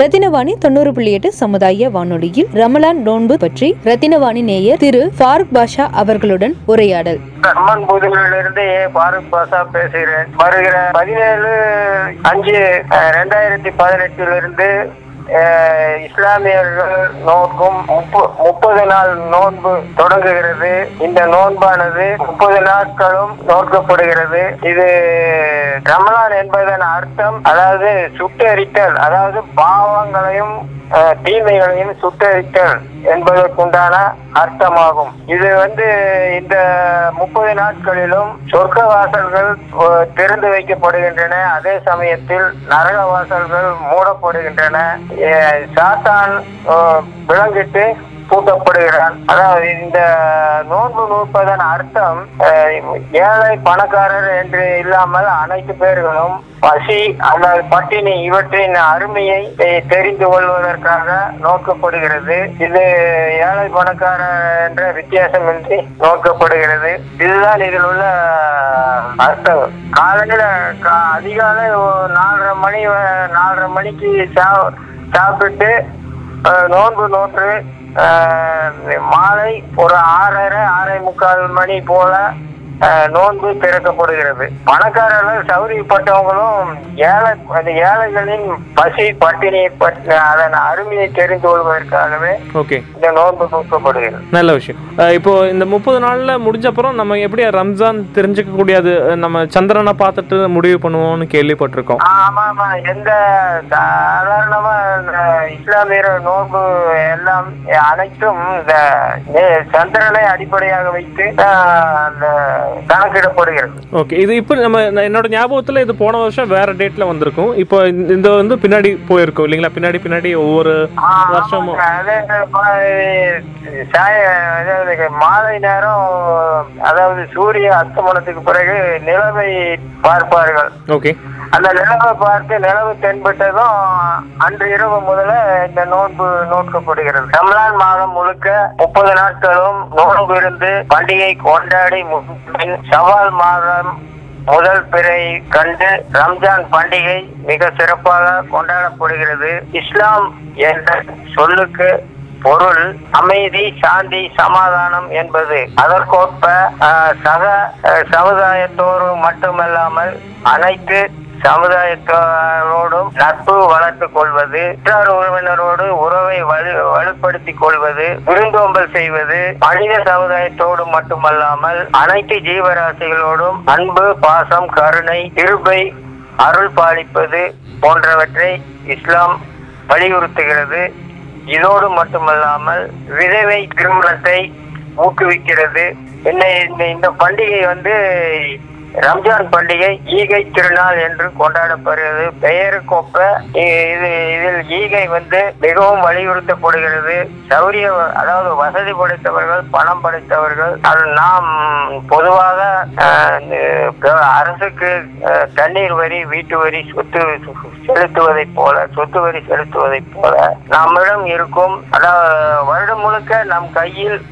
ரத்தினவாணி தொண்ணூறு புள்ளி எட்டு சமுதாய வானொலியில் ரமலான் நோன்பு பற்றி ரத்தினவாணி நேயர் திரு ஃபாரூக் பாஷா அவர்களுடன் உரையாடல். அம்மன் புதுவிலிருந்து ஃபாரூக் பாஷா பேசுகிறேன். வருகிற பதினேழு அஞ்சு ரெண்டாயிரத்தி பதினெட்டிலிருந்து இஸ்லாமியர்கள் நோக்கும் முப்ப- முப்பது நாள் நோன்பு தொடங்குகிறது. இந்த நோன்பானது முப்பது நாட்களும் நோக்கப்படுகிறது இது ரமலான் என்பதன் அர்த்தம் அதாவது சுட்டரித்தல் அதாவது பாவங்களையும் தீமைகளையும் சுட்டரித்தல் என்பதற்குண்டான அர்த்தமாகும். இது வந்து இந்த முப்பது நாட்களிலும் சொர்க்க வாசல்கள் திறந்து வைக்கப்படுகின்றன. அதே சமயத்தில் நரக வாசல்கள் மூடப்படுகின்றன சாத்தான் விளங்கிட்டு பூட்டப்படுகிறான் அதாவது இந்த நோன்பு நோற்பதன் அர்த்தம் ஏழை பணக்காரர் என்று இல்லாமல் அனைத்து பேர்களும் பசி அல்லது பட்டினி இவற்றின் அருமையை தெரிந்து கொள்வதற்காக நோக்கப்படுகிறது. இது ஏழை பணக்காரர் என்ற வித்தியாசமின்றி நோக்கப்படுகிறது. இதுதான் இதில் உள்ள அர்த்தம். காலையில கா- அதிகாலை நாலரை மணி நாலரை மணிக்கு சா- சாப்பிட்டு நோன்பு நோற்று மாலை ஒரு ஆறரை ஆறரை முக்கால் மணி போல நோன்பு திறக்கப்படுகிறது. பணக்காரர்கள் சௌரியப்பட்டவங்களும் ஏழை அந்த ஏழைகளின் பசி பட்டினியை அதன் அருமையை தெரிந்து கொள்வதற்காகவே ஓகே. இந்த நோன்பு நோக்கப்படுகிறது நல்ல விஷயம். இப்போ இந்த முப்பது நாள்ல முடிஞ்ச அப்புறம் நம்ம எப்படி ரம்ஜான் தெரிஞ்சுக்க கூடியது நம்ம சந்திரனை பார்த்துட்டு முடிவு பண்ணுவோம்னு கேள்விப்பட்டிருக்கோம். ஆமா ஆமா. எந்த சாதாரணமா இஸ்லாமியர் நோன்பு எல்லாம் அனைத்தும் இந்த சந்திரனை அடிப்படையாக வைத்து அந்த கணக்கிடப்படுகிறது ஓகே இது இப்போ நம்ம என்னோட ஞாபகத்துல இது போன வருஷம் வேற டேட்ல வந்திருக்கும். இப்போ இந்த- வந்து பின்னாடி போயிருக்கும் இல்லைங்களா? பின்னாடி பின்னாடி ஒவ்வொரு வருஷமும். மாலை நேரம் அதாவது சூரிய அஸ்தமனத்துக்கு பிறகு நிலவை பார்ப்பார்கள். ஓகே அந்த நிலவை பார்த்து நிலவு தென்பட்டதும் அன்று இரவு முதல இந்த நோன்பு நோக்கப்படுகிறது. ரம்லான் மாதம் முழுக்க முப்பது நாட்களும் நோன்பு இருந்து பண்டிகை கொண்டாடி சவால் மாதம் முதல் பிறை கண்டு ரம்ஜான் பண்டிகை மிக சிறப்பாக கொண்டாடப்படுகிறது. இஸ்லாம் என்ற சொல்லுக்கு பொருள் அமைதி சாந்தி சமாதானம் என்பது. அதற்கொப்ப சக அஹ், சமுதாயத்தோடு மட்டுமல்லாமல் அனைத்து சமுதாயத்தோடும் நட்பு வளர்த்துக் கொள்வது உற்றார் உறவினரோடு உறவை வலு வலுப்படுத்திக் கொள்வது விருந்தோம்பல் செய்வது மனித சமுதாயத்தோடு மட்டுமல்லாமல் அனைத்து ஜீவராசிகளோடும் அன்பு பாசம் கருணை கிருபை அருள் பாலிப்பது போன்றவற்றை இஸ்லாம் வலியுறுத்துகிறது. இதோடு மட்டுமல்லாமல் விதவை திருமணத்தை ஊக்குவிக்கிறது. என்ன இந்த பண்டிகை வந்து ரம்ஜான் பண்டிகை ஈகை திருநாள் என்று கொண்டாடப்படுகிறது. பெயருக்கொப்ப இ- இது இதில் ஈகை வந்து மிகவும் வலியுறுத்தப்படுகிறது. சௌரிய அதாவது வசதி படைத்தவர்கள் பணம் படைத்தவர்கள் அது நாம் பொதுவாக அரசுக்கு தண்ணீர் வரி வீட்டு வரி சொத்து செலுத்துவதைப் போல சொத்து வரி செலுத்துவதைப் போல நம்மிடம் இருக்கும் அதாவது வருடம் முழுக்க நம் கையில்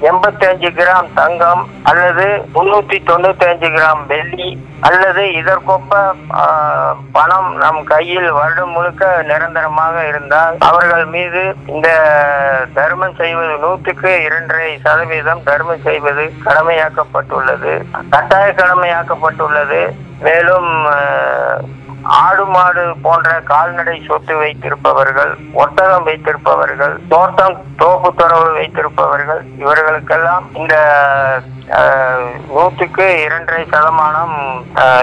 எண்பத்தி அஞ்சு கிராம் தங்கம் அல்லது முன்னூத்தி தொண்ணூத்தி அஞ்சு கிராம் வெள்ளி அல்லது இதற்கொப்ப பணம் நம் கையில் வருடம் முழுக்க நிரந்தரமாக இருந்தால் அவர்கள் மீது இந்த தர்மம் செய்வது நூற்றுக்கு இரண்டரை சதவீதம் தர்மம் செய்வது கடமையாக்கப்பட்டுள்ளது. கட்டாய கடமையாக்கப்பட்டுள்ளது. மேலும் ஆடு மாடு போன்ற கால்நடை சொத்து வைத்திருப்பவர்கள் ஒட்டகம் வைத்திருப்பவர்கள் தோட்டம் தோப்பு துறவு வைத்திருப்பவர்கள் இவர்களுக்கெல்லாம் இந்த நூற்றுக்கு இரண்டரை சதமானம்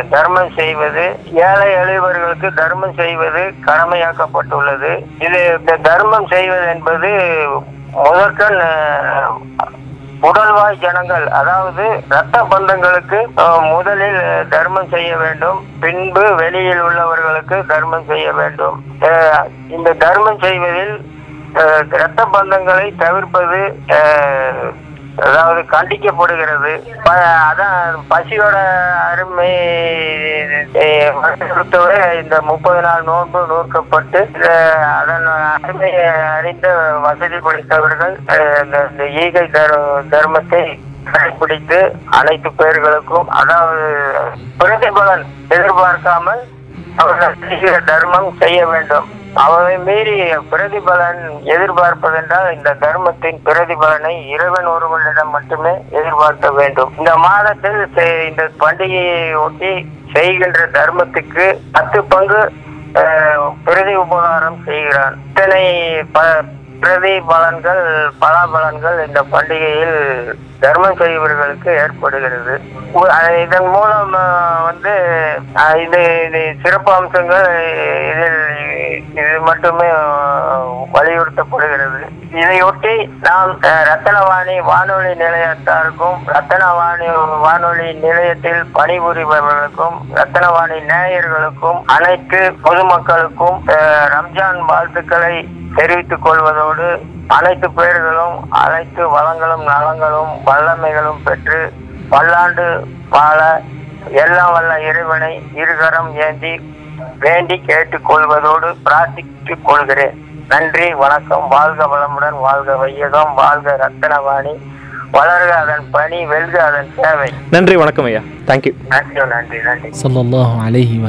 தர்மம் செய்வது ஏழை எளியவர்களுக்கு தர்மம் செய்வது கடமையாக்கப்பட்டுள்ளது. இது இந்த தர்மம் செய்வது என்பது முதற்கண் உடல்வாய் ஜனங்கள் அதாவது ரத்த பந்தங்களுக்கு முதலில் தர்மம் செய்ய வேண்டும். பின்பு வெளியில் உள்ளவர்களுக்கு தர்மம் செய்ய வேண்டும். அஹ், இந்த தர்மம் செய்வதில் அஹ், ரத்த பந்தங்களை தவிர்ப்பது அஹ், அதாவது கண்டிக்கப்படுகிறது. அதான் பசியோட அருமை இந்த முப்பது நாள் நோன்பு நூற்கப்பட்டு அதன் அருமையை அறிந்த வசதி படைத்தவர்கள் இந்த ஈகை தர்மத்தை கடைபிடித்து அனைத்து பேர்களுக்கும் அதாவது பிரதிபலன் எதிர்பார்க்காமல் அவர்கள் தர்மம் செய்ய வேண்டும். அவரை மீறி பிரதிபலன் எதிர்பார்ப்பதென்றால் இந்த தர்மத்தின் பிரதிபலனை இறைவன் ஒருவனிடம் மட்டுமே எதிர்பார்க்க வேண்டும். இந்த மாதத்தில் செ- இந்த பண்டிகையை ஒட்டி செய்கின்ற தர்மத்துக்கு பத்து பங்கு அஹ், பிரதி உபகாரம் செய்கிறான். இத்தனை ப- பிரதி பலன்கள் பலாபலன்கள் இந்த பண்டிகையில் தர்மம் செய்பவர்களுக்கு ஏற்படுகிறது. இதன் மூலம் வந்து இது இது சிறப்பு அம்சங்கள் இதில் இது மட்டுமே வலியுறுத்தப்படுகிறது. இதையொட்டி நாம் ரத்தனவாணி வானொலி நிலையத்தாருக்கும் ரத்தனவாணி வானொலி நிலையத்தில் பணிபுரிபவர்களுக்கும் ரத்தனவாணி நேயர்களுக்கும் அனைத்து பொதுமக்களுக்கும் ரம்ஜான் வாழ்த்துக்களை தெரிவித்துக் கொள்வதோடு அனைத்து பெயர்களும் அனைத்து வளங்களும் நலங்களும் வல்லமைகளும் பெற்று பல்லாண்டு வாழ எல்லாம் வல்ல இறைவனை இருகரம் ஏந்தி வேண்டி கேட்டுக் கொள்வதோடு பிரார்த்தித்துக் கொள்கிறேன். நன்றி வணக்கம். வாழ்க வளமுடன் வாழ்க வையகம் வாழ்க ரத்தனவாணி. வளர்க அதன் பணி வெல்க அதன் சேவை. நன்றி வணக்கம் ஐயா. தேங்க்யூ நன்றி நன்றி. நன்றி அலஹி